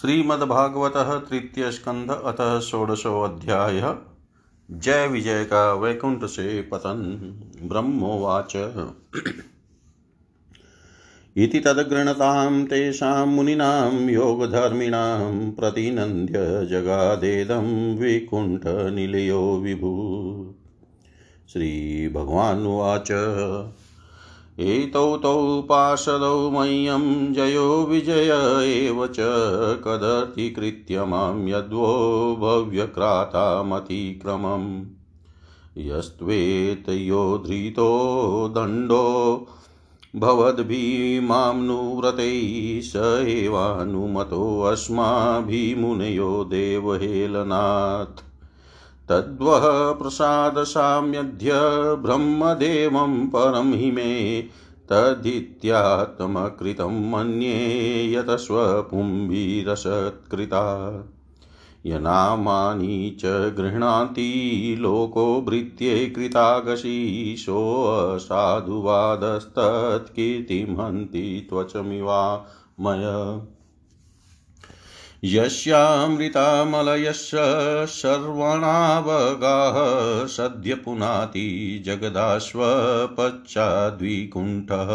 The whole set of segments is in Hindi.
श्रीमद्भागवत तृतीय स्कंध अतः षोडशोऽध्याय। जय विजय का वैकुंठ से पतन ब्रह्मोवाच। इति तद्गृणतां तेषां मुनीनां, योगधर्मिणां प्रतिनन्द्य जगादेदं विकुण्ठनिलयो विभु। श्रीभगवानुवाच। एतौ तौ पार्षदौ मह्यं जयो विजय एव च कदर्थीकृत्य माँ यद्वो भव्यक्रातामतिक्रमम्। यस्त्वेतयोधृतो दण्डो भवद्भीमाम्नुव्रतैः स एवानुमतोऽस्माभिमुनयो देवहेलनाथ। तद्वः प्रसादसाम्यद्य ब्रह्मदेवं परं हि मे तदित्यात्मकृतं मन्ये यतस्वपुम्भिरसत्कृता। यनामानि च गृह्णाति लोको भृत्ये कृतागशीशोऽसाधुवादस्तत्कीर्तिं हन्ति त्वचमिवामय। यस्यामृतामलयस्य सर्वणावगाः सद्य पुनाति जगदाश्वपश्चाद्विकुण्ठः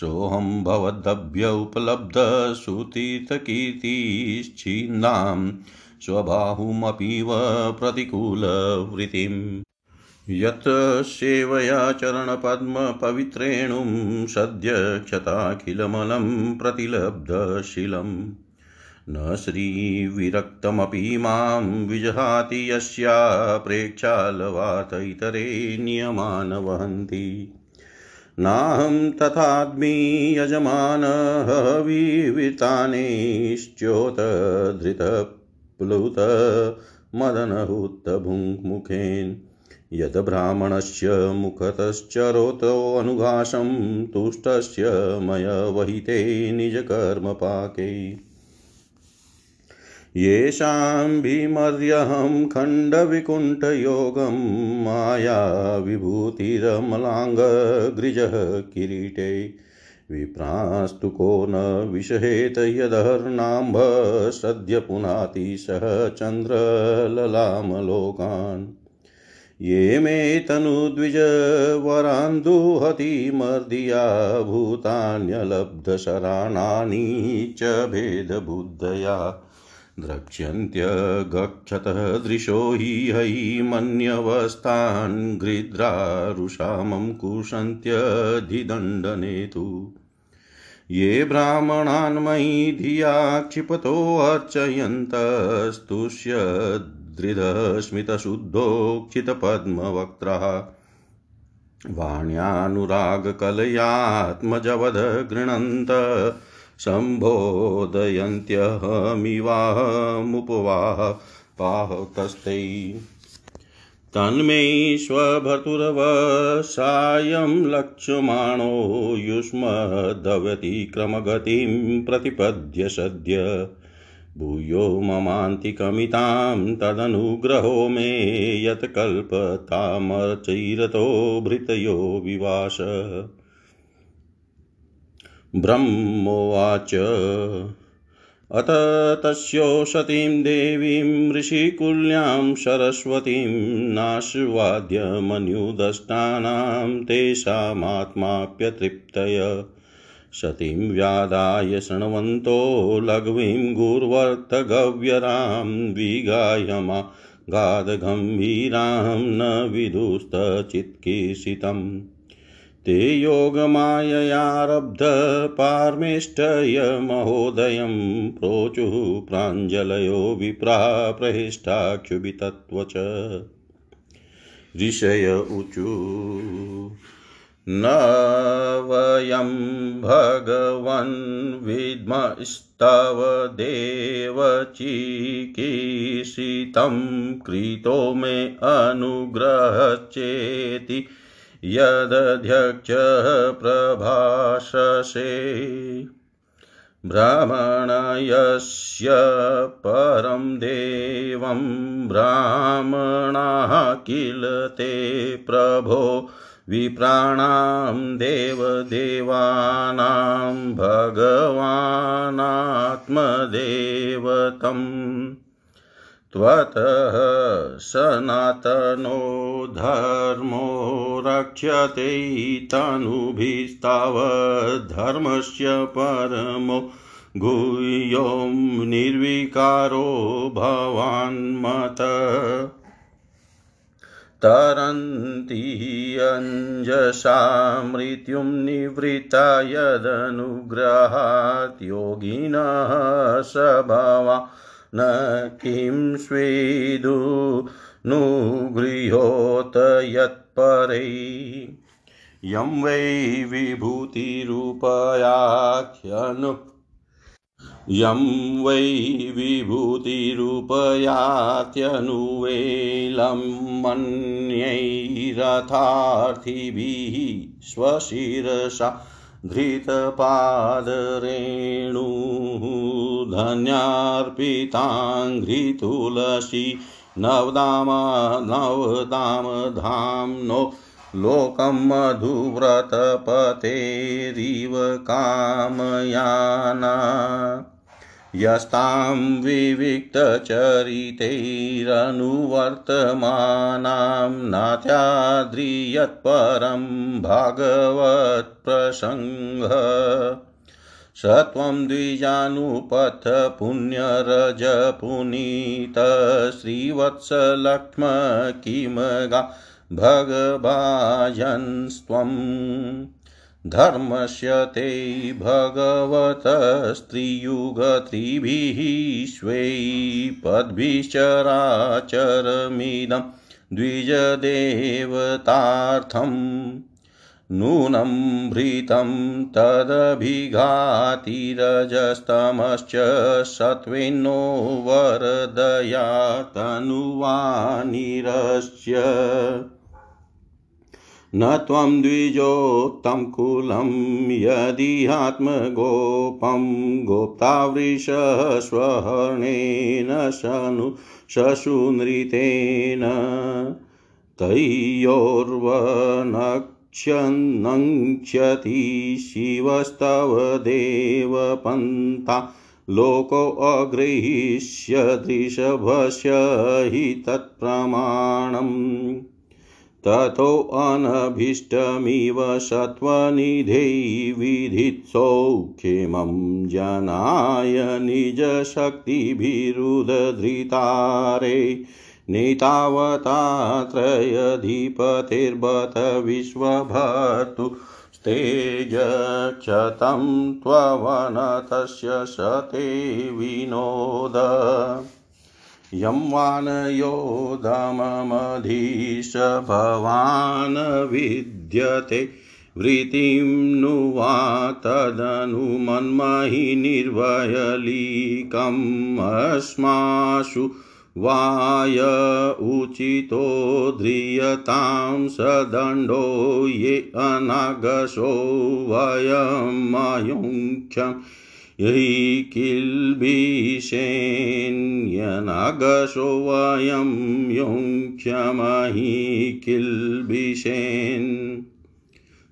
सोऽहं भवद्भ्य उपलब्धसुतीर्थकीर्तिश्चिन्नां स्वबाहुमपीव प्रतिकूलवृत्तिम् यत् सेवया चरणपद्मपवित्रेणुं सद्य क्षताखिलमलं प्रतिलब्धशीलम्। न श्रीविरक्तमपि माँ विजहाति यस्या प्रेक्षालवात इतरे नियमान् वहन्ति नाहं तथाद्मि यजमानः विवितानेश्च्योतधृतप्लुत मदनहुतभुङ्मुखेन यद् ब्राह्मणस्य मुखतश्चरोतोऽनुघासं तुष्टस्य मय वहिते निजकर्मपाके। येषां भीमर्यहं खण्डविकुण्ठयोगं मायाविभूतिरमलाङ्गगृजः किरीटे। विप्रास्तु को न विषहेत यदर्नाम्भ सद्य पुनाति सह चन्द्रललामलोकान्। ये मे तनुद्विजवरान्दुहति मर्दिया भूतान्यलब्धशराणानि च भेदबुद्धया। द्रक्ष्यन्त्यगच्छतः दृशो हि हैमन्यवस्थान् गृध्रारुषामं कुशन्त्यधिदण्डनेतु ये ब्राह्मणान् मयि धिया क्षिपतोऽर्चयन्तस्तुष्य दृढस्मितशुद्धोक्षितपद्मवक्त्रः। वाण्यानुरागकलयात्मजवद गृह्णन्त सम्बोधयन्त्यहमिवाहमुपवाह पाहतस्ते। तन्मेष्वभर्तुरवसायं लक्ष्यमाणो युष्मदव्यतिक्रमगतिं प्रतिपद्य सद्य। भूयो ममान्तिकमितां तदनुग्रहो मे यत्कल्पतामर्चैरतो भृतयो विवास। ब्रह्मोवाच। अत तस्यो सतीं देवीं ऋषिकुल्यां सरस्वतीं नाश्वाद्य मन्युदष्टानां तेषामात्माप्यतृप्तय। सतीं व्यादाय शृण्वन्तो लघ्वीं गुर्वर्तगव्यरां विगायमा गादगम्भीरां न विदुस्तचित्कीर्षितम् ते योगमाययारब्धपार्मेष्टयमहोदयं प्रोचुः प्राञ्जलयो विप्रा प्रहिष्टाक्षुभितत्वच ऋषय ऊचु, न वयं भगवन् विद्मस्तव देवचिकीर्षितं कृतो मे अनुग्रहश्चेति यदध्यक्षः प्रभाषसे। ब्राह्मणयस्य परं देवं ब्राह्मणाः किल ते प्रभो? विप्राणां देवदेवानां भगवानात्मदेवतम्। त्वतः सनातनो धर्मो रक्ष्यते तनुभिस्तावद्धर्मस्य परमो गुह्यों निर्विकारो भवान्मत। तरन्ति अञ्जसा मृत्युं निवृत्ता यदनुग्रहात् योगिनः स भवा न किं स्वेदु नुगृह्योत यत्परै यं वै विभूतिरूपयाख्यनु। यं वै विभूतिरूपयात्यनुवेलं मन्यैरथार्थिभिः स्वशिरसा धृतपादरेणुः धन्यार्पिताङ्घ्रितुलसी। नवदाम नवदाम धाम्नो। लोकं मधुव्रतपतेरिव कामयाना। यस्तां विविक्तचरितैरनुवर्तमानां नात्याद्रियत्परं भागवत्प्रसङ्गः। स त्वं द्विजानुपथ पुण्यरजपुनीत श्रीवत्सलक्ष्म किमगा भगभाजन्स्त्वम् धर्मस्य ते भगवतस्त्रियुगत्रिभिः स्वैपद्भिश्चराचरमिदं द्विजदेवतार्थम्। नूनं भृतं तदभिघातिरजस्तमश्च सत्त्वेनो वरदया तनुवानिरस्य न त्वं द्विजोत्तं कुलं यदिहात्मगोपं गोप्तावृषस्वहर्णेन शनु शशुनृतेन तयोर्वनक्ष्यन्नङ्क्ष्यति शिवस्तव देवपन्था। लोकोऽगृहीष्यदृषभस्य हि तत्प्रमाणम्। ततोऽनभीष्टमिव सत्त्वनिधे विधित्सौख्यमं जनाय निजशक्तिभिरुदधृतारे। नेतावतात्रयधिपतिर्बत विश्वभर्तु स्तेजक्षतं त्ववनतस्य स ते विनोद। यं वानयोधममधीश भवान् विद्यते वृत्तिं नु वा तदनु निर्वयलीकम् अस्मासु वाय उचितो ध्रियतां सदण्डो ये अनागशो वयमयुङ्ख्यम् यही किल्बिषेन्यनागशो वयं योङ्क्षमहि किल्बिषेन्।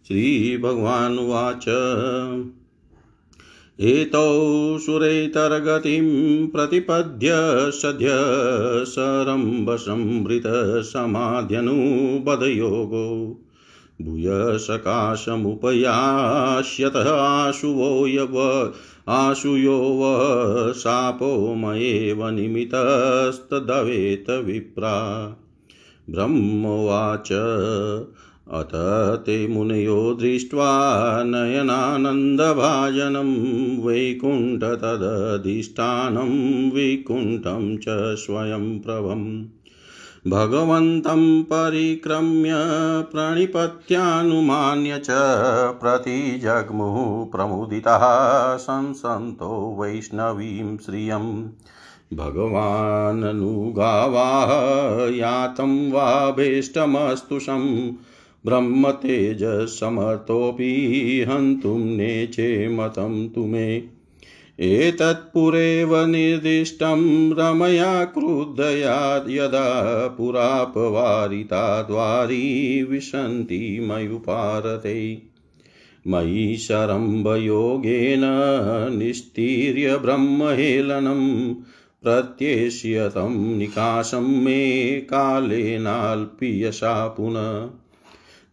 श्रीभगवानुवाच। एतौ सुरेतरगतिं प्रतिपद्य सद्य सरम्बसंवृतसमाध्यनुबधयोगो भूयसकाशमुपयास्यतः आशुवो यव, आशुयो वः शापो मयेव निमित्तस्तदवेत विप्रा ब्रह्मोवाच अथ ते मुनयो दृष्ट्वा नयनानन्दभाजनं वैकुण्ठतदधिष्ठानं विकुण्ठं च स्वयं प्रभम्। भगवन्तं परिक्रम्य प्रणिपत्यानुमान्य च प्रतिजग्मुः प्रमुदितः संसन्तो वैष्णवीं श्रियम्। भगवाननुगावाह यातं वाभीष्टमस्तुषं ब्रह्मतेजसमर्थोऽपि हन्तुं नेचे मतं तु मे एतत्पुरेव निर्दिष्टं रमया क्रुद्धया यदा पुरापवारिता द्वारी विशन्ति मयुपारते। मयि शरम्भयोगेन निस्तीर्य ब्रह्महेलनं प्रत्येष्यतं निकाशं मे कालेनाल्पियशा पुनः।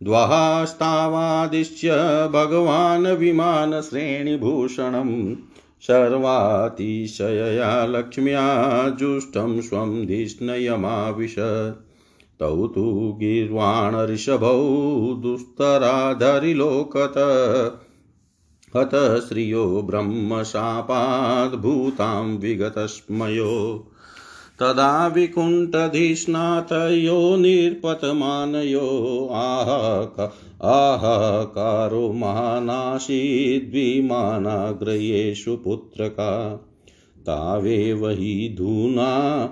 द्वास्तावादिश्य भगवान् विमानश्रेणिभूषणं सर्वातिशयया लक्ष्म्या जुष्टं स्वं धिष्णयमाविशत्। तौ तु गीर्वाणऋषभौ दुस्तराधरिलोकत। हत श्रियो ब्रह्मशापाद्भूतां विगतस्मयो। तदा विकुण्ठधिष्णातयो निर्पतमानयो आह आहकारो महानाशीद्विमानाग्रयेषु पुत्रका। तावेव हि धूना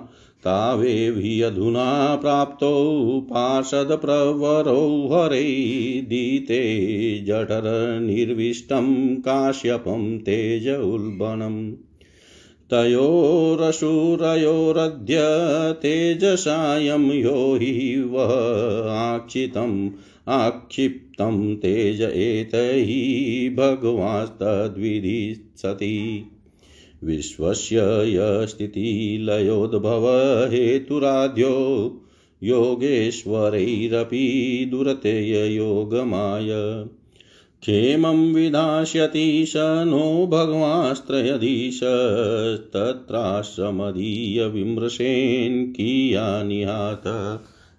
तावेभियधुना प्राप्तौ पार्षदप्रवरौ हरै दीते जठरनिर्विष्टं काश्यपं तेज उल्बणम्। तयोरशूरयोरद्य तेजसायं यो हि वः आक्षितम्, आक्षिप्तं तेज एतैः भगवास्तद्विधिसति विश्वस्य यस्थितिलयोद्भव हेतुराद्यो योगेश्वरैरपि दुरतेययोगमाय क्षेमं विधास्यति स नो भगवास्त्रयधीशस्तत्राश्रमदीयविमृशेन् कियानिहात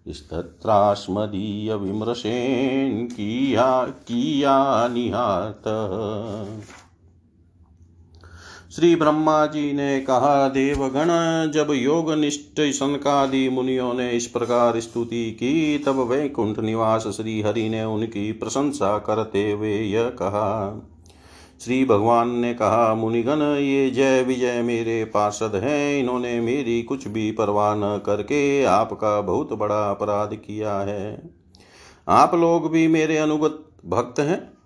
स्तत्रास्मदीयविमृशेन् किया कियानिहात श्री ब्रह्मा जी ने कहा, देवगण, जब योग निष्ठ सनकादि मुनियों ने इस प्रकार स्तुति की, तब वैकुंठ निवास श्री हरि ने उनकी प्रशंसा करते हुए यह कहा। श्री भगवान ने कहा, मुनिगण, ये जय विजय मेरे पार्षद हैं। इन्होंने मेरी कुछ भी परवाह न करके आपका बहुत बड़ा अपराध किया है। आप लोग भी मेरे अनुगत भक्त हैं।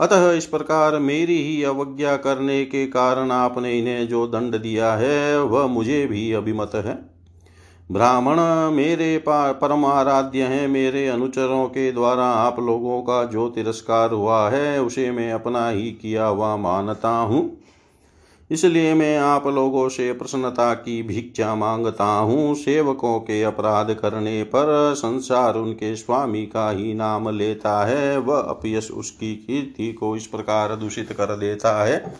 अतः इस प्रकार मेरी ही अवज्ञा करने के कारण आपने इन्हें जो दंड दिया है, वह मुझे भी अभिमत है। ब्राह्मण मेरे परम आराध्य हैं, मेरे अनुचरों के द्वारा आप लोगों का जो तिरस्कार हुआ है, उसे मैं अपना ही किया हुआ मानता हूँ। इसलिए मैं आप लोगों से प्रसन्नता की भिक्षा माँगता हूँ। सेवकों के अपराध करने पर संसार उनके स्वामी का ही नाम लेता है। वह अपयश उसकी कीर्ति को इस प्रकार दूषित कर देता है।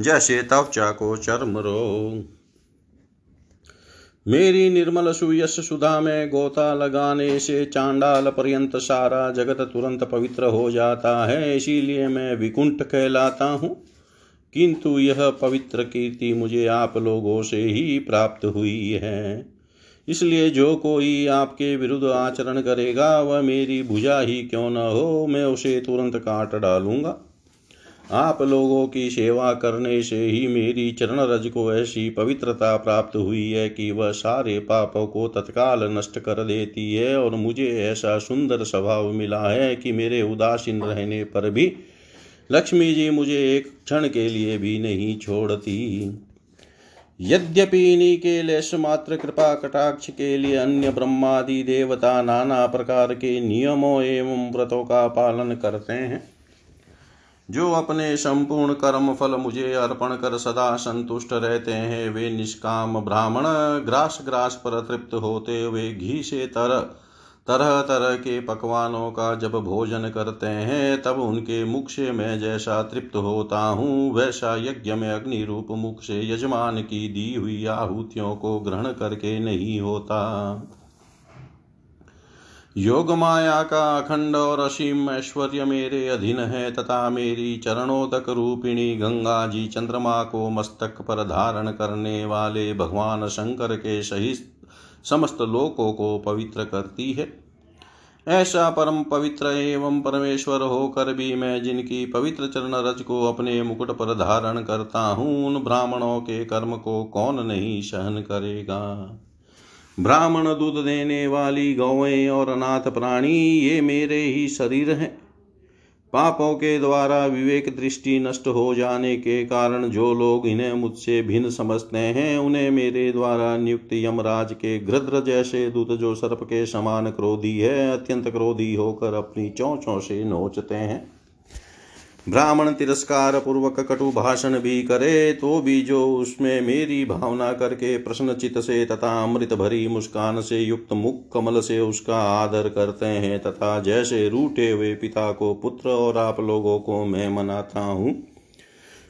जैसे त्वचा को चर्म रोग मेरी निर्मल सुयश सुधा में गोता लगाने से चांडाल पर्यंत सारा जगत तुरंत पवित्र हो जाता है। इसीलिए मैं विकुंठ कहलाता हूँ। किंतु यह पवित्र कीर्ति मुझे आप लोगों से ही प्राप्त हुई है। इसलिए जो कोई आपके विरुद्ध आचरण करेगा, वह मेरी भुजा ही क्यों न हो, मैं उसे तुरंत काट डालूँगा। आप लोगों की सेवा करने से ही मेरी चरण रज को ऐसी पवित्रता प्राप्त हुई है कि वह सारे पापों को तत्काल नष्ट कर देती है और मुझे ऐसा सुंदर स्वभाव मिला है कि मेरे उदासीन रहने पर भी लक्ष्मी जी मुझे एक क्षण के लिए भी नहीं छोड़ती। यद्यपि इन्हीं के लेश मात्र कृपा कटाक्ष के लिए अन्य ब्रह्मादि देवता नाना प्रकार के नियमों एवं व्रतों का पालन करते हैं, जो अपने संपूर्ण कर्म फल मुझे अर्पण कर सदा संतुष्ट रहते हैं, वे निष्काम ब्राह्मण, ग्रास ग्रास पर तृप्त होते हुए घी से तर तरह तरह के पकवानों का जब भोजन करते हैं, तब उनके मुख से मैं जैसा तृप्त होता हूँ, वैसा यज्ञ में अग्नि रूप मुख से यजमान की दी हुई आहुतियों को ग्रहण करके नहीं होता। योग माया का अखंड और असीम ऐश्वर्य मेरे अधीन है, तथा मेरी चरणों तक रूपिणी गंगा जी चंद्रमा को मस्तक पर धारण करने वाले भगवान शंकर के सहित समस्त लोकों को पवित्र करती है। ऐसा परम पवित्र एवं परमेश्वर होकर भी मैं जिनकी पवित्र चरण रज को अपने मुकुट पर धारण करता हूँ, उन ब्राह्मणों के कर्म को कौन नहीं सहन करेगा? ब्राह्मण दूध देने वाली गौएँ और अनाथ प्राणी, ये मेरे ही शरीर हैं। पापों के द्वारा विवेक दृष्टि नष्ट हो जाने के कारण जो लोग इन्हें मुझसे भिन्न समझते हैं, उन्हें मेरे द्वारा नियुक्त यमराज के घृद्र जैसे दूत जो सर्प के समान क्रोधी है, अत्यंत क्रोधी होकर अपनी चौचों से नोचते हैं। ब्राह्मण तिरस्कार पूर्वक कटु भाषण भी करे तो भी जो उसमें मेरी भावना करके प्रश्नचित से तथा अमृत भरी मुस्कान से युक्त मुख कमल से उसका आदर करते हैं, तथा जैसे रूठे हुए पिता को पुत्र और आप लोगों को मैं मनाता हूँ।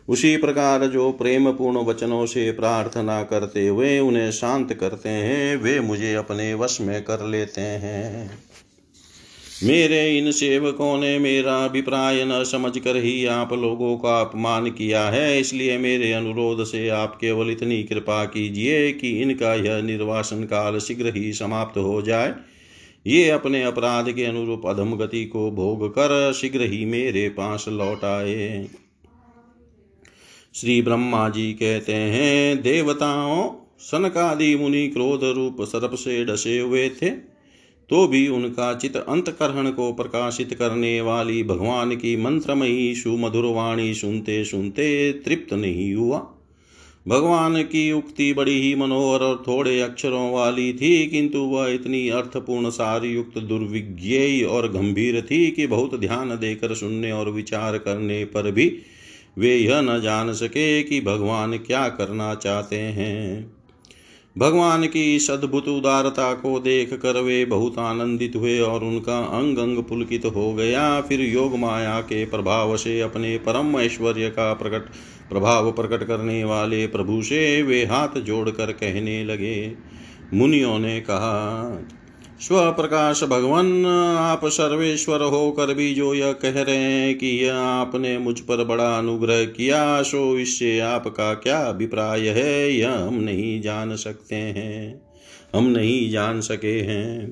उसी प्रकार जो प्रेम पूर्ण वचनों से प्रार्थना करते हुए उन्हें शांत करते हैं, वे मुझे अपने वश में कर लेते हैं। मेरे इन सेवकों ने मेरा अभिप्राय न समझ कर ही आप लोगों का अपमान किया है, इसलिए मेरे अनुरोध से आप केवल इतनी कृपा कीजिए कि इनका यह निर्वासन काल शीघ्र ही समाप्त हो जाए। ये अपने अपराध के अनुरूप अधम गति को भोग कर शीघ्र ही मेरे पास लौट आए। श्री ब्रह्मा जी कहते हैं, देवताओं, सनकादि मुनि क्रोध रूप सर्प से डसे हुए थे। तो भी उनका चित अंतकरण को प्रकाशित करने वाली भगवान की मंत्रमयी सुमधुर वाणी सुनते सुनते तृप्त नहीं हुआ। भगवान की उक्ति बड़ी ही मनोहर और थोड़े अक्षरों वाली थी, किंतु वह इतनी अर्थपूर्ण सार युक्त दुर्विज्ञेय और गंभीर थी कि बहुत ध्यान देकर सुनने और विचार करने पर भी वे यह न जान सके कि भगवान क्या करना चाहते हैं। भगवान की इस अद्भुत उदारता को देख कर वे बहुत आनंदित हुए और उनका अंग अंग पुलकित हो गया। फिर योग माया के प्रभाव से अपने परम ऐश्वर्य का प्रकट, प्रभाव प्रकट करने वाले प्रभु से वे हाथ जोड़कर कहने लगे। मुनियों ने कहा स्वप्रकाश भगवान, आप सर्वेश्वर होकर भी जो यह कह रहे हैं कि यह आपने मुझ पर बड़ा अनुग्रह किया, सो इससे आपका क्या अभिप्राय है? यह हम नहीं जान सकते हैं। हम नहीं जान सके हैं।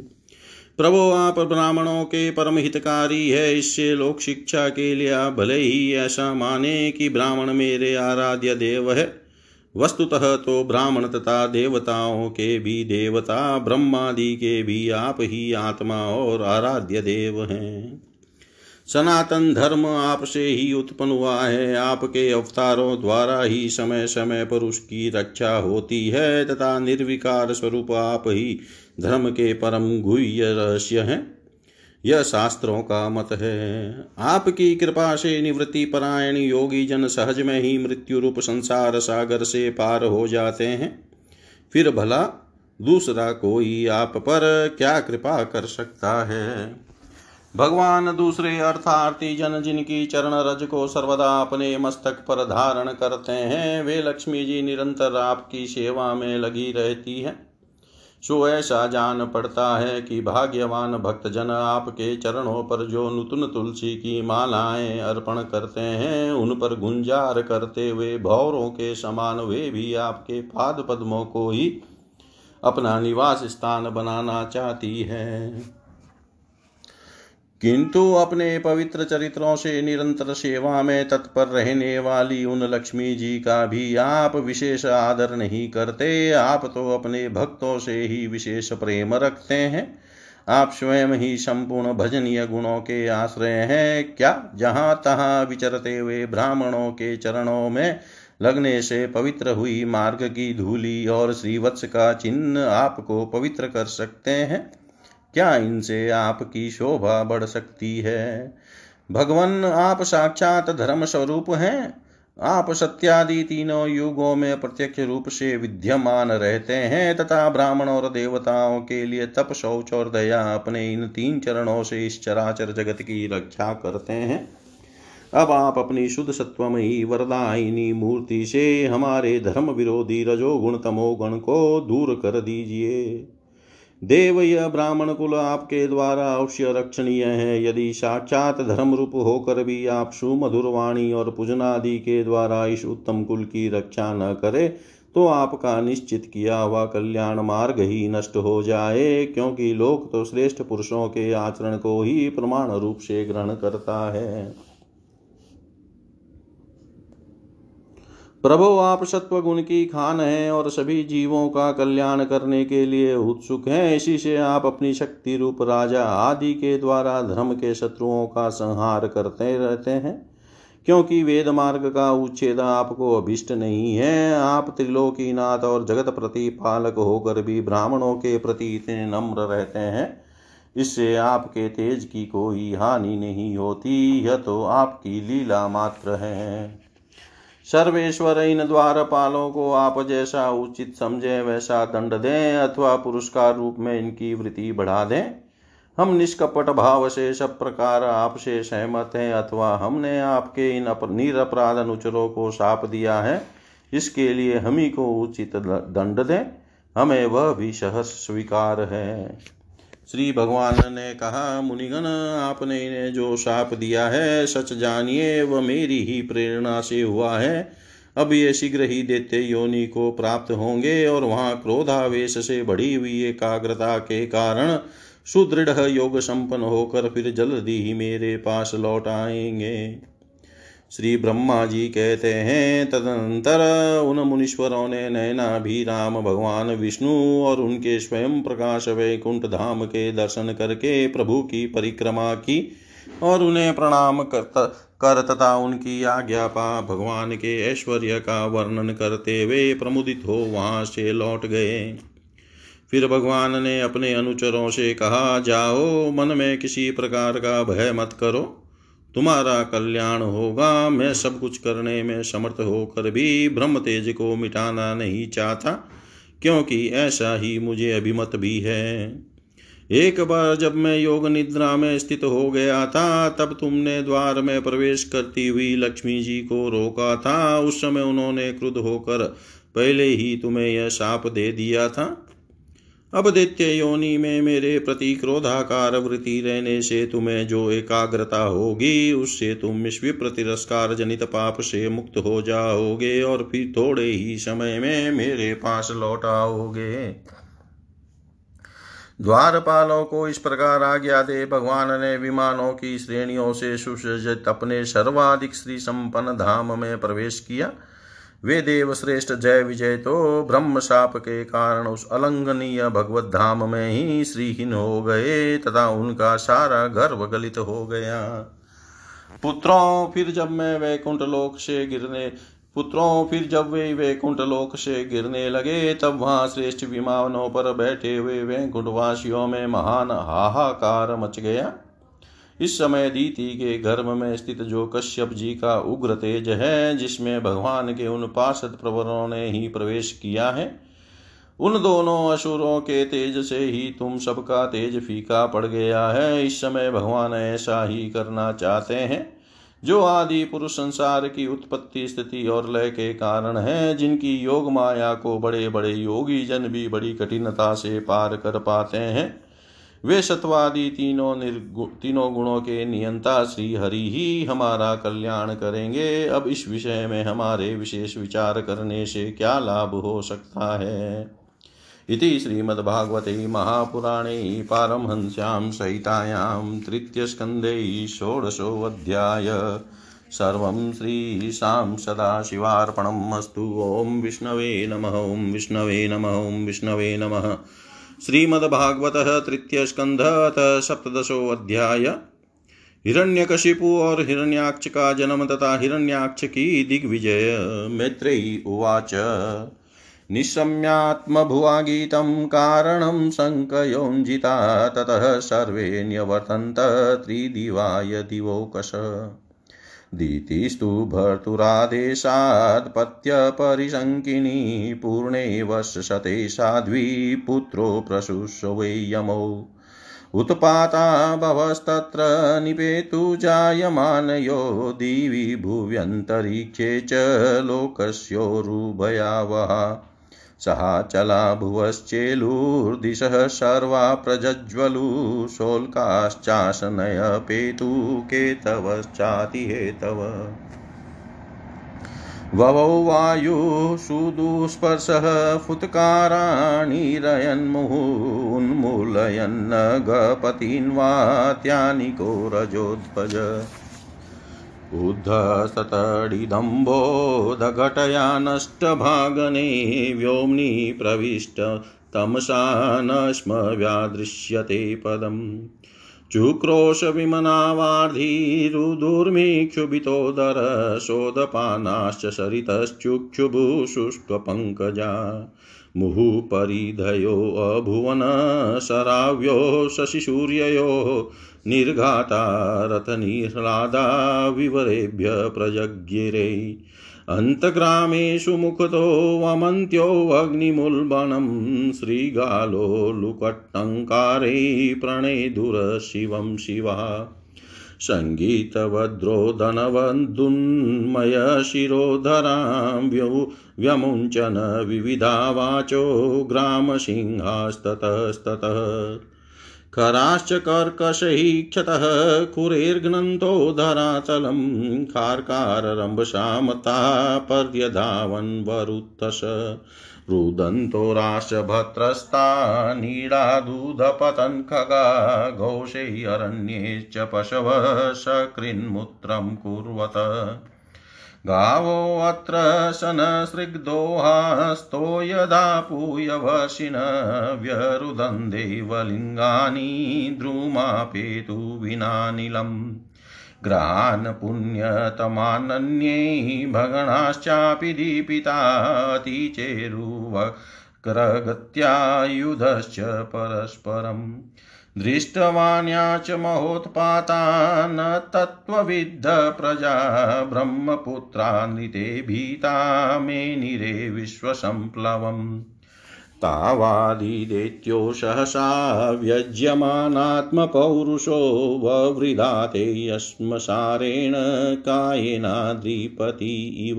प्रभो, आप ब्राह्मणों के परम हितकारी है। इससे लोक शिक्षा के लिए भले ही ऐसा माने कि ब्राह्मण मेरे आराध्य देव है। वस्तुतः तो ब्राह्मण तथा देवताओं के भी देवता, ब्रह्मादि के भी आप ही आत्मा और आराध्य देव हैं। सनातन धर्म आपसे ही उत्पन्न हुआ है। आपके अवतारों द्वारा ही समय समय पर उसकी रक्षा होती है तथा निर्विकार स्वरूप आप ही धर्म के परम गुह्य रहस्य हैं। यह शास्त्रों का मत है। आपकी कृपा से निवृत्ति परायण योगी जन सहज में ही मृत्यु रूप संसार सागर से पार हो जाते हैं। फिर भला, दूसरा कोई आप पर क्या कृपा कर सकता है? भगवान दूसरे अर्थार्थी जन जिनकी चरण रज को सर्वदा अपने मस्तक पर धारण करते हैं, वे लक्ष्मी जी निरंतर आपकी सेवा में लगी रहती हैं। सो ऐसा जान पड़ता है कि भाग्यवान भक्तजन आपके चरणों पर जो नूतन तुलसी की मालाएँ अर्पण करते हैं, उन पर गुंजार करते हुए भौरों के समान वे भी आपके पाद पद्मों को ही अपना निवास स्थान बनाना चाहती है। किंतु अपने पवित्र चरित्रों से निरंतर सेवा में तत्पर रहने वाली उन लक्ष्मी जी का भी आप विशेष आदर नहीं करते। आप तो अपने भक्तों से ही विशेष प्रेम रखते हैं। आप स्वयं ही संपूर्ण भजनीय गुणों के आश्रय हैं। क्या जहाँ तहाँ विचरते हुए ब्राह्मणों के चरणों में लगने से पवित्र हुई मार्ग की धूली और श्रीवत्स का चिन्ह आपको पवित्र कर सकते हैं? क्या इनसे आपकी शोभा बढ़ सकती है? भगवान, आप साक्षात धर्म स्वरूप हैं। आप सत्यादि तीनों युगों में प्रत्यक्ष रूप से विद्यमान रहते हैं तथा ब्राह्मण और देवताओं के लिए तप, शौच और दया अपने इन तीन चरणों से इस चराचर जगत की रक्षा करते हैं। अब आप अपनी शुद्ध सत्वमयी वरदायिनी मूर्ति से हमारे धर्म विरोधी रजोगुण तमोगुण को दूर कर दीजिए। देव यह ब्राह्मण कुल आपके द्वारा अवश्य रक्षणीय है। यदि साक्षात धर्म रूप होकर भी आप सुमधुर वाणी और पूजनादि के द्वारा इस उत्तम कुल की रक्षा न करे तो आपका निश्चित किया हुआ कल्याण मार्ग ही नष्ट हो जाए, क्योंकि लोक तो श्रेष्ठ पुरुषों के आचरण को ही प्रमाण रूप से ग्रहण करता है। प्रभु, आप सत्व गुण की खान हैं और सभी जीवों का कल्याण करने के लिए उत्सुक हैं। इसी से आप अपनी शक्ति रूप राजा आदि के द्वारा धर्म के शत्रुओं का संहार करते रहते हैं। क्योंकि वेद मार्ग का उच्छेद आपको अभिष्ट नहीं है। आप त्रिलोकीनाथ और जगत प्रतिपालक होकर भी ब्राह्मणों के प्रति इतने नम्र रहते हैं। इससे आपके तेज की कोई हानि नहीं होती। यह तो आपकी लीला मात्र है। सर्वेश्वर इन द्वारपालों को आप जैसा उचित समझे, वैसा दंड दें, अथवा पुरस्कार रूप में इनकी वृत्ति बढ़ा दें। हम निष्कपट भाव से सब प्रकार आपसे सहमत हैं, अथवा हमने आपके इन निरपराध अनुचरों को साप दिया है, इसके लिए हम ही को उचित दंड दें। हमें वह भी सहस स्वीकार है। श्री भगवान ने कहा, मुनिगण, आपने इन्हें जो साप दिया है, सच जानिए, वह मेरी ही प्रेरणा से हुआ है। अब ये शीघ्र ही देते योनि को प्राप्त होंगे और वहाँ क्रोधावेश से बढ़ी हुई एकाग्रता के कारण सुदृढ़ योग संपन्न होकर फिर जल्दी ही मेरे पास लौट आएँगे। श्री ब्रह्मा जी कहते हैं, तदनंतर उन मुनीश्वरों ने नैना भी राम भगवान विष्णु और उनके स्वयं प्रकाश वैकुंठ धाम के दर्शन करके प्रभु की परिक्रमा की और उन्हें प्रणाम कर कर तथा उनकी आज्ञा पा, भगवान के ऐश्वर्य का वर्णन करते हुए प्रमुदित हो वहाँ से लौट गए। फिर भगवान ने अपने अनुचरों से कहा, जाओ, मन में किसी प्रकार का भय मत करो। तुम्हारा कल्याण होगा। मैं सब कुछ करने में समर्थ होकर भी ब्रह्म तेज को मिटाना नहीं चाहता, क्योंकि ऐसा ही मुझे अभिमत भी है। एक बार जब मैं योग निद्रा में स्थित हो गया था, तब तुमने द्वार में प्रवेश करती हुई लक्ष्मी जी को रोका था। उस समय उन्होंने क्रुद्ध होकर पहले ही तुम्हें यह साप दे दिया था। अब दैत्य योनि, में मेरे प्रति क्रोधाकार वृत्ति रहने से तुम्हें जो एकाग्रता होगी, उससे तुम विश्व तिरस्कार जनित पाप से मुक्त हो जाओगे और फिर थोड़े ही समय में मेरे पास लौट आओगे। द्वारपालों को इस प्रकार आज्ञा दे, भगवान ने विमानों की श्रेणियों से सुसज्जित अपने सर्वाधिक श्री संपन्न धाम में प्रवेश किया। वे देव श्रेष्ठ जय विजय तो ब्रह्म शाप के कारण उस अलंघनीय भगवत धाम में ही श्रीहीन हो गए, तथा उनका सारा गर्व गलित हो गया। पुत्रों, फिर जब मैं वैकुंठ लोक से गिरने, पुत्रों, फिर जब वे वैकुंठ लोक से गिरने लगे, तब वहाँ श्रेष्ठ विमानों पर बैठे हुए वैकुंठ वासियों में महान हाहाकार मच गया। इस समय दीति के गर्भ में स्थित जो कश्यप जी का उग्र तेज है, जिसमें भगवान के उन पार्षद प्रवरों ने ही प्रवेश किया है, उन दोनों असुरों के तेज से ही तुम सबका तेज फीका पड़ गया है। इस समय भगवान ऐसा ही करना चाहते हैं, जो आदि पुरुष संसार की उत्पत्ति, स्थिति और लय के कारण है, जिनकी योग माया को बड़े बड़े योगी जन भी बड़ी कठिनता से पार कर पाते हैं। वे सत्वादि तीनों निर्गुण तीनों गुणों के नियंता श्री हरि ही हमारा कल्याण करेंगे। अब इस विषय में हमारे विशेष विचार करने से क्या लाभ हो सकता है? इति श्रीमद्भागवते महापुराणे पारमहंस्यां सहितायां तृतीयस्कन्धे षोडशोऽध्याय। सर्वं श्रीशां सदाशिवार्पणम् अस्तु। ॐ विष्णवे नमः, ॐ विष्णवे नमः, ॐ विष्णवे नमः। श्रीमद्भागवत तृतीय स्कंध सप्तशोध्याय हिरण्यकशिपु और हिरण्याक्ष का जन्म तथा हिरण्याक्ष की दिग्विजय मैत्रेयी उवाच। निशम्यात्मभुवा गीतं कारणं शङ्कयोञ्जिता ततः सर्वे न्यवर्तन्त त्रिदिवाय दिवोकश। दितिस्तु भर्तुरादेशात्पत्यपरिशङ्किनी पूर्णे वर्षशते साध्वी पुत्रो प्रशुष्वै यमौ। उत्पाता भवस्तत्र निपेतु जायमानयो, दिवि भुव्यन्तरिक्षे च लोकस्योरुभयावहा। सहाचला भुवश्चेलुर्दिशः सर्वा प्रज्ज्वलु शोल्काश्चाशनयपेतुकेतवश्चातिहेतव ववौ वायुः फुत्काराणिरयन्मुहुन्मूलयन्न गपतीन्वात्यानिको रजोध्वज उद्धस्ततडिदम्बोदघटया नष्टभागने व्योम्नि प्रविष्ट तमसा न स्म व्यादृश्यते पदम्। चुक्रोशविमनावार्धिरुदुर्मिक्षुभितोदर शोधपानाश्च सरितश्चुक्षुभुशुष्कपङ्कजा मुहुपरिधयोऽभुवन शराव्यो शशिसूर्ययो निर्घाता रथनिह्लादा विवरेभ्य प्रजज्ञिरे। अन्तग्रामेषु मुखतो वमन्त्योऽग्निमुल्बणं श्रीगालो लुकट्टङ्कारै प्रणेदुरशिवं शिवा सङ्गीतवद्रोदनवन्दुन्मयशिरोधरां व्यमुञ्चन विविधा वाचो ग्रामसिंहास्ततस्ततः। खराश्च कर्कशैः क्षतः खुरेर्घ्नन्तो धरातलं खार्काररम्भसामता पर्यधावन् वरुत्तश रुदन्तो राशभत्रस्ता नीडादुधपतन् खगा घोषैरण्ये च पशवः सकृन्मूत्रं कुर्वत। गावोऽत्र शनसृग्दोहास्तो यदा पूयवशिन व्यरुदन् देवलिङ्गानि द्रुमापेतु विनानिलम् ग्रहान् पुण्यतमानन्ये भगणाश्चापि दीपितातिचेरुवक्रगत्यायुधश्च परस्परम्। दृष्टवान्या च महोत्पाता न तत्त्वविद्ध प्रजा ब्रह्मपुत्रा नृते भीता मेनिरे विश्वसम्प्लवम् तावादिदेत्यो सहसा व्यज्यमानात्मपौरुषो ववृधाते यश्मसारेण कायेनाद्रिपति इव।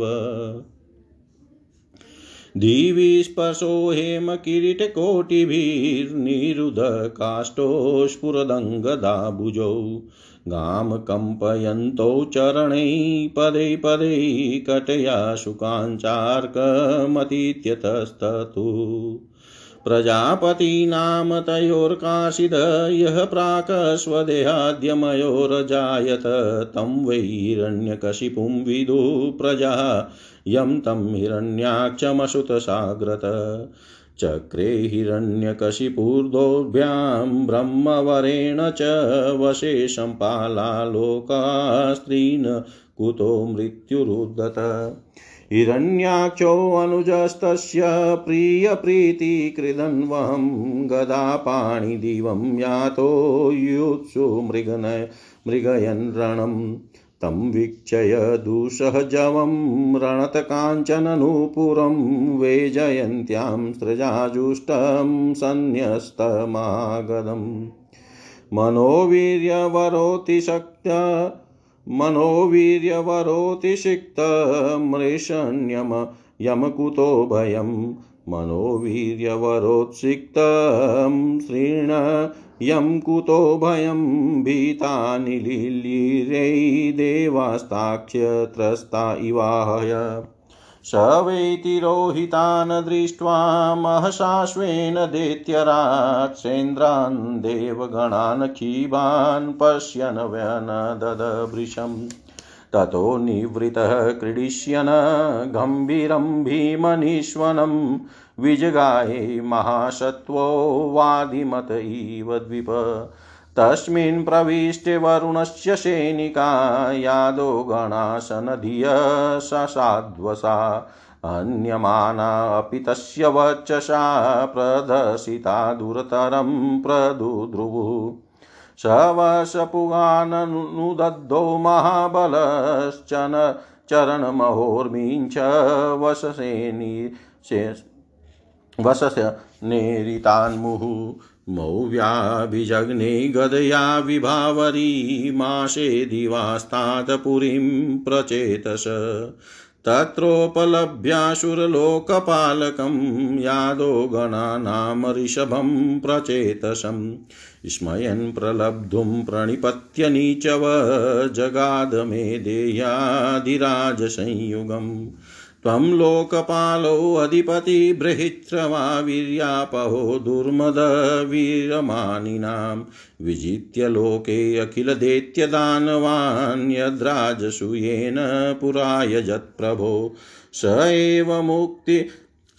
दिवि स्पर्शो हेमकिरीटकोटिभिर्निरुधकाष्ठो स्फुरदङ्गदाभुजौ गां कम्पयन्तौ चरणै पदे पदे कटया शुकाञ्चार्कमतीत्यतस्ततु प्रजापतीनाम तयोर्काशिद यः प्राक् स्वदेहाद्यमयोरजायत तं वै हिरण्यकशिपुं विदु प्रजा, यं तं हिरण्याक्षमसुतसाग्रत। चक्रे हिरण्यकशिपूर्दोभ्यां ब्रह्मवरेण च वशे सम्पालालोकास्त्रीन् कुतो मृत्युरुद्धत हिरण्याक्षोऽनुजस्तस्य प्रियप्रीतिकृदन्वहं गदापाणिदिवं यातो युत्सु मृगनय मृगयन् रणम् तं वीक्षय दुःसहजवं रणतकाञ्चननूपुरं वेजयन्त्यां सृजाजुष्टं सन्न्यस्तमागदम्। मनोवीर्यवरोतिशक्त मनोवीर्यवरोतिसिक्तमृषण्यम यमकुतो भयं। मनोवीर्यवरोत्सिक्तं श्रीण यं कुतो भयं भीतानिलीलिरै देवास्ताक्ष्यत्रस्ता इवाहय। स वै तिरोहितान् दृष्ट्वा महसाश्वेन दैत्यरात् सेन्द्रान् देवगणान् क्षीबान् पश्यन् व्यनददभृशम् ततो निवृतः क्रीडिष्यन् गम्भीरं भीमनीश्वनं विजगाये महासत्त्वो वादिमत इव द्विप। तस्मिन् प्रविष्टे वरुणस्य सैनिका यादो गणासनधिय ससाध्वसा अन्यमाना अपि तस्य वचसा प्रदर्शिता दुरतरं प्रदुद्रुवुः स वशपुगाननुदद्धो महाबलश्चन चरणमहोर्मीञ्च वशसेनि वशस्य नेरितान्मुहुः। मौव्याभिजग्ने गदया विभावरी मासे दिवास्तात् पुरीं प्रचेतस। तत्रोपलभ्याशुरलोकपालकं यादो गणानां ऋषभं प्रचेतसं। स्मयन् प्रलब्धुं प्रणिपत्य नीचव जगाद मे देयाधिराजसंयुगम् त्वं लोकपालो अधिपति बृहित्रवा वीर्यापहो दुर्मदवीरमानिनां विजित्य लोके अखिलदैत्यदानवान्यद्राजसूयेन पुरायजत्प्रभो स एव मुक्ति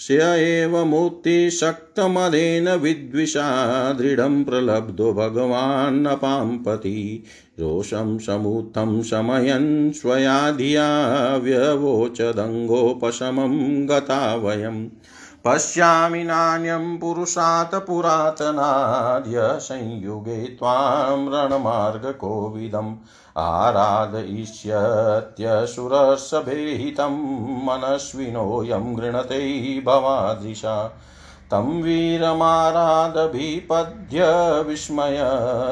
स एव मूर्तिशक्तमदेन विद्विषा दृढं प्रलब्धो भगवान्नपाम्पति रोषं समुत्थं शमयन् स्वया धिया व्यवोचदङ्गोपशमं गता वयम्। पश्यामि नान्यं पुरुषात् पुरातनाद्य संयुगे त्वां रणमार्गकोविदम् आराधयिष्यत्यसुरसभेहितं मनस्विनोऽयं गृणते भवादृशा। तं वीरमारादभिपद्य विस्मय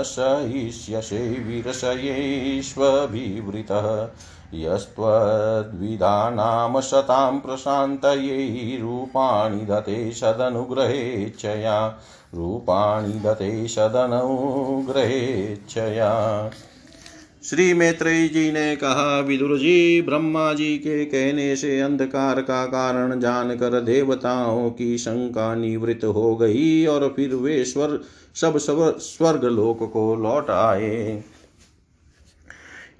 सहिष्यसे वीरशयेष्वभिवृतः यस्त्वद्विधानां शतां प्रशान्तयै रूपाणि दते सदनुग्रहेच्छया रूपाणि दते सदनुग्रहेच्छया श्री मैत्रेयी जी ने कहा विदुर जी ब्रह्मा जी के कहने से अंधकार का कारण जानकर देवताओं की शंका निवृत्त हो गई और फिर वे स्वर, सब स्वर्ग लोक को लौट आए।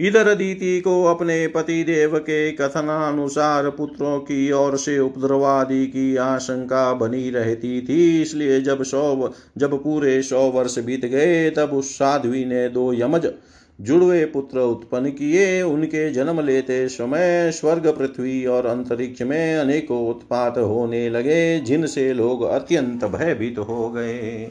इधर दीति को अपने पति देव के कथनानुसार पुत्रों की ओर से उपद्रवादि की आशंका बनी रहती थी। इसलिए जब सौ जब पूरे सौ वर्ष बीत गए, तब उस साध्वी ने दो यमज जुड़वे पुत्र उत्पन्न किए। उनके जन्म लेते समय स्वर्ग, पृथ्वी और अंतरिक्ष में अनेकों उत्पात होने लगे, जिनसे लोग अत्यंत भयभीत हो गए।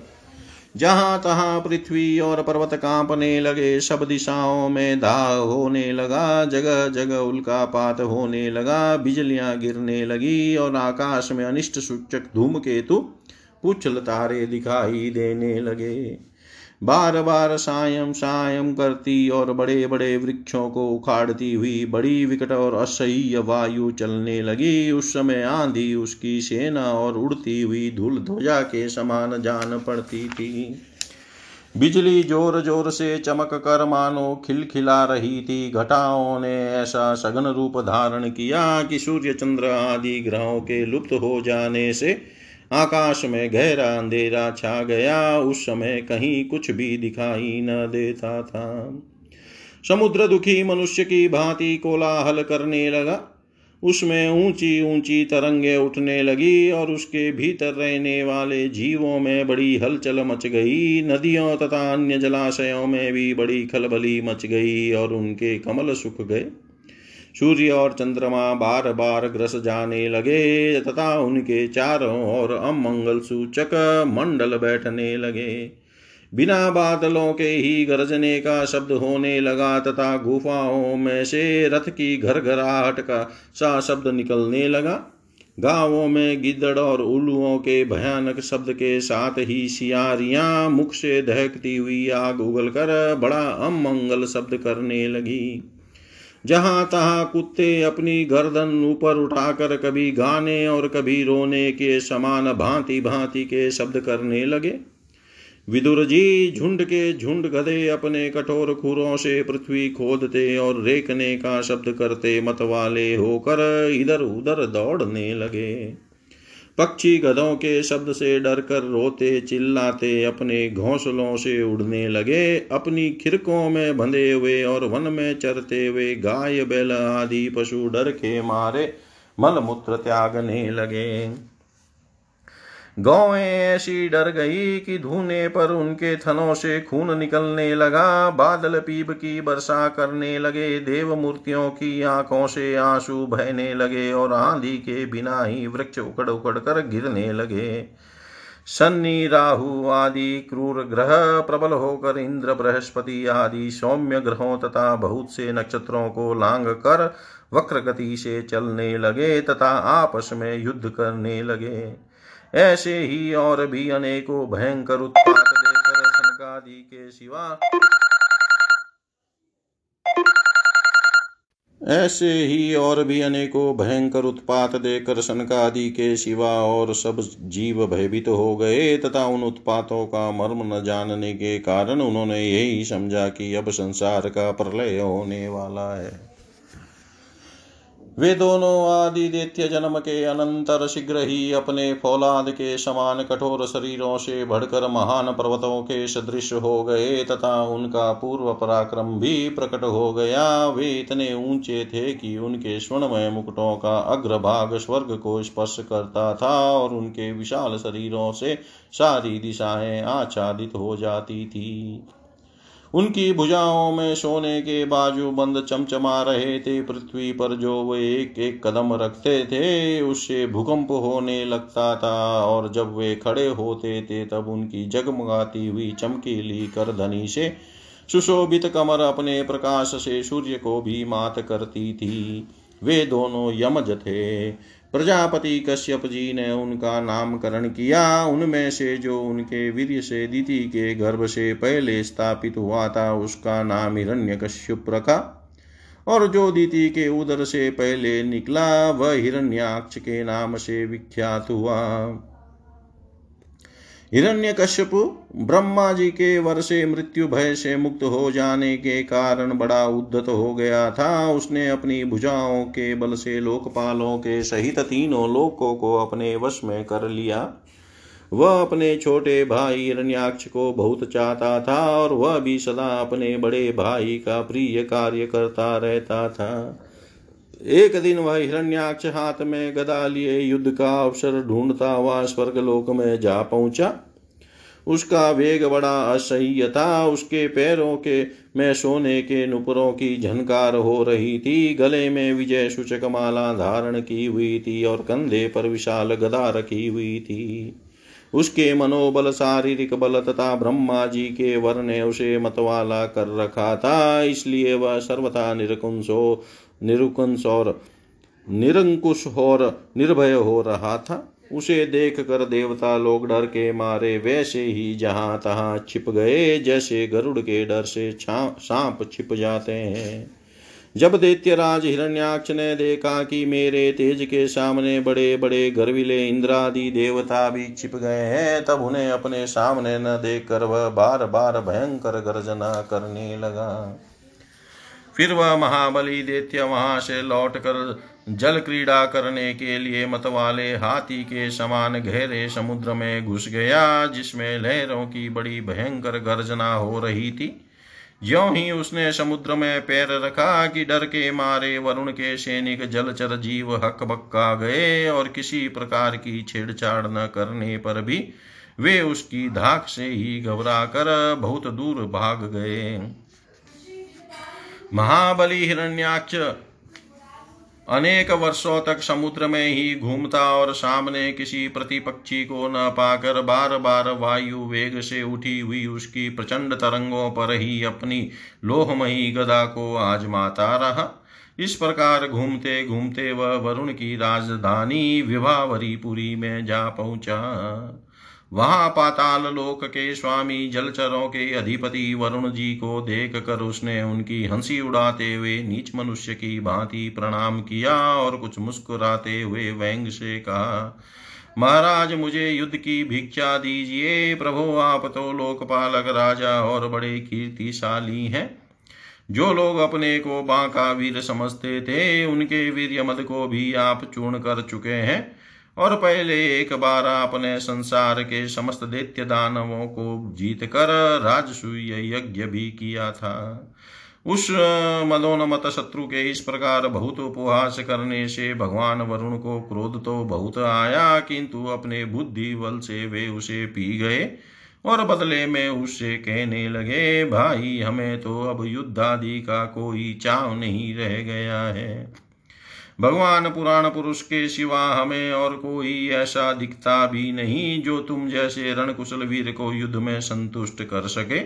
जहाँ तहां पृथ्वी और पर्वत कांपने लगे, सब दिशाओं में धा होने लगा, जगह जगह उल्का पात होने लगा, बिजलियाँ गिरने लगी और आकाश में अनिष्ट सूचक धूम केतु पुछल तारे दिखाई देने लगे। बार बार सायम सायम करती और बड़े बड़े वृक्षों को उखाड़ती हुई बड़ी विकट और असह्य वायु चलने लगी। उस समय आंधी उसकी सेना और उड़ती हुई धूल ध्वजा के समान जान पड़ती थी। बिजली ज़ोर ज़ोर से चमक कर मानो खिलखिला रही थी। घटाओं ने ऐसा सघन रूप धारण किया कि सूर्य चंद्र आदि ग्रहों के लुप्त हो जाने से आकाश में गहरा अंधेरा छा गया उस समय कहीं कुछ भी दिखाई न देता था। समुद्र दुखी मनुष्य की भांति कोलाहल करने लगा। उसमें ऊँची ऊँची तरंगे उठने लगी और उसके भीतर रहने वाले जीवों में बड़ी हलचल मच गई। नदियों तथा अन्य जलाशयों में भी बड़ी खलबली मच गई और उनके कमल सूख गए। सूर्य और चंद्रमा बार बार ग्रस जाने लगे, तथा उनके चारों ओर अमंगल सूचक मंडल बैठने लगे। बिना बादलों के ही गरजने का शब्द होने लगा, तथा गुफाओं में से रथ की घर घराहट का सा शब्द निकलने लगा। गाँवों में गिद्दड़ और उल्लुओं के भयानक शब्द के साथ ही सियारियाँ मुख से दहकती हुई आग उगलकर बड़ा अमंगल शब्द करने लगी। जहाँ तहां कुत्ते अपनी गर्दन ऊपर उठाकर कभी गाने और कभी रोने के समान भांति भांति के शब्द करने लगे। विदुर जी झुंड के झुंड गधे अपने कठोर खुरों से पृथ्वी खोदते और रेखने का शब्द करते मतवाले होकर इधर उधर दौड़ने लगे। पक्षी गधों के शब्द से डरकर रोते, चिल्लाते, अपने घोंसलों से उड़ने लगे। अपनी खिरकों में बंधे हुए और वन में चरते हुए गाय, बैल आदि पशु डर के मारे मल मूत्र त्यागने लगे। गौएँ ऐसी डर गई कि धूने पर उनके थनों से खून निकलने लगा। बादल पीप की वर्षा करने लगे देव मूर्तियों की आँखों से आँसू बहने लगे और आंधी के बिना ही वृक्ष उकड़ उकड़ कर गिरने लगे। शनि, राहु आदि क्रूर ग्रह प्रबल होकर इंद्र, बृहस्पति आदि सौम्य ग्रहों तथा बहुत से नक्षत्रों को लांग कर वक्र गति से चलने लगे तथा आपस में युद्ध करने लगे। ऐसे ही और भी अनेकों भयंकर उत्पात देकर सनकादि के सिवा। ऐसे ही और भी अनेकों भयंकर उत्पात देकर सनकादि के सिवा और सब जीव भयभीत हो गए, तथा उन उत्पातों का मर्म न जानने के कारण उन्होंने यही समझा कि अब संसार का प्रलय होने वाला है। वे दोनों आदि दैत्य जन्म के अनंतर शीघ्र ही अपने फौलाद के समान कठोर शरीरों से भड़कर महान पर्वतों के सदृश हो गए तथा उनका पूर्व पराक्रम भी प्रकट हो गया। वे इतने ऊँचे थे कि उनके स्वर्णमय मुकुटों का अग्रभाग स्वर्ग को स्पर्श करता था और उनके विशाल शरीरों से सारी दिशाएँ आच्छादित हो जाती थी। उनकी भुजाओं में सोने के बाजू बंद चमचमा रहे थे, पृथ्वी पर जो वे एक एक कदम रखते थे, उससे भूकंप होने लगता था और जब वे खड़े होते थे, तब उनकी जगमगाती हुई चमकीली करधनी से, सुशोभित कमर अपने प्रकाश से सूर्य को भी मात करती थी। वे दोनों यमज थे। प्रजापति कश्यप जी ने उनका नामकरण किया। उनमें से जो उनके वीर से दीति के गर्भ से पहले स्थापित हुआ था, उसका नाम हिरण्य कश्यप रखा। और जो दीति के उदर से पहले निकला, वह हिरण्याक्ष के नाम से विख्यात हुआ। हिरण्यकश्यपु ब्रह्मा जी के वर से मृत्यु भय से मुक्त हो जाने के कारण बड़ा उद्धत हो गया था। उसने अपनी भुजाओं के बल से लोकपालों के सहित तीनों लोकों को अपने वश में कर लिया। वह अपने छोटे भाई हिरण्याक्ष को बहुत चाहता था और वह भी सदा अपने बड़े भाई का प्रिय कार्य करता रहता था। एक दिन वह हिरण्याक्ष हाथ में गदा लिए युद्ध का अवसर ढूंढता हुआ स्वर्गलोक में जा पहुँचा। उसका वेग बड़ा असह्य था। उसके पैरों के, में सोने के नुपुरों की झनकार हो रही थी। गले में विजय सूचक माला धारण की हुई थी और कंधे पर विशाल गदा रखी हुई थी। उसके मनोबल, शारीरिक बल तथा ब्रह्मा जी के वर ने उसे मतवाला कर रखा था। इसलिए वह सर्वथा निरकुंशो निरुकुंश और निरंकुश और निर्भय हो रहा था। उसे देख कर देवता लोग डर के मारे, वैसे ही जहाँ तहां छिप गए, जैसे गरुड़ के डर से सांप छिप जाते हैं। जब दैत्यराज हिरण्याक्ष ने देखा कि मेरे तेज के सामने बड़े बड़े गर्विले इंद्रादि देवता भी छिप गए हैं, तब उन्हें अपने सामने न देखकर वह बार बार भयंकर गर्जना करने लगा। फिर वह महाबली देत्य वहाँ से लौटकर जल क्रीड़ा करने के लिए मतवाले हाथी के समान गहरे समुद्र में घुस गया, जिसमें लहरों की बड़ी भयंकर गर्जना हो रही थी। ज्यो ही उसने समुद्र में पैर रखा कि डर के मारे वरुण के सैनिक जलचर जीव हक बक्का गए और किसी प्रकार की छेड़छाड़ न करने पर भी वे उसकी धाक से ही घबरा कर बहुत दूर भाग गए। महाबली हिरण्याक्ष। अनेक वर्षों तक समुद्र में ही घूमता और सामने किसी प्रतिपक्षी को न पाकर बार बार वायु वेग से उठी हुई उसकी प्रचंड तरंगों पर ही अपनी लोहमयी गदा को आजमाता रहा। इस प्रकार घूमते घूमते वह वरुण की राजधानी विभावरीपुरी में जा पहुँचा। वहाँ पाताल लोक के स्वामी जलचरों के अधिपति वरुण जी को देख कर उसने उनकी हँसी उड़ाते हुए नीच मनुष्य की भांति प्रणाम किया और कुछ मुस्कुराते हुए व्यंग से कहा, महाराज, मुझे युद्ध की भिक्षा दीजिए। प्रभु, आप तो लोकपालक राजा और बड़े कीर्तिशाली हैं। जो लोग अपने को बांका वीर समझते थे, उनके वीर मद को भी आप चूर्ण कर चुके हैं। और पहले एक बार आपने संसार के समस्त दैत्य दानवों को जीत कर राजसूय यज्ञ भी किया था। उस मदोन्मत शत्रु के इस प्रकार बहुत उपहास करने से भगवान वरुण को क्रोध तो बहुत आया, किंतु अपने बुद्धि बल से वे उसे पी गए और बदले में उससे कहने लगे, भाई, हमें तो अब युद्ध आदि का कोई चाव नहीं रह गया है। भगवान पुराण पुरुष के सिवा हमें और कोई ऐसा दिखता भी नहीं जो तुम जैसे रणकुशल वीर को युद्ध में संतुष्ट कर सके।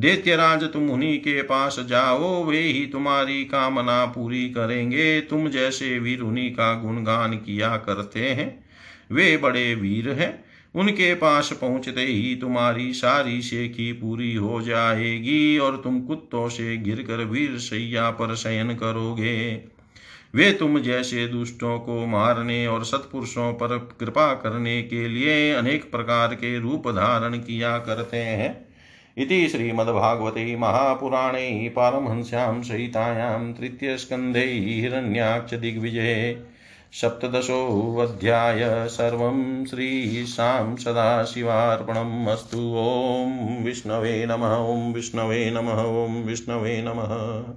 दैत्यराज, तुम उन्हीं के पास जाओ, वे ही तुम्हारी कामना पूरी करेंगे। तुम जैसे वीर उन्हीं का गुणगान किया करते हैं। वे बड़े वीर हैं। उनके पास पहुँचते ही तुम्हारी सारी शेखी पूरी हो जाएगी और तुम कुत्तों से गिरकर वीर सैया पर शयन करोगे। वे तुम जैसे दुष्टों को मारने और सत्पुरुषों पर कृपा करने के लिए अनेक प्रकार के रूप धारण किया करते हैं। इति श्रीमद्भागवते महापुराणे पारमहंस्यां सहितायां तृतीयस्कन्धे हिरण्याक्षदिग्विजये सप्तदशोऽध्याय सर्वं श्रीशां सदाशिवार्पणम् अस्तु। ॐ विष्णवे नमः, ॐ विष्णवे नमः, ॐ विष्णवे नमः।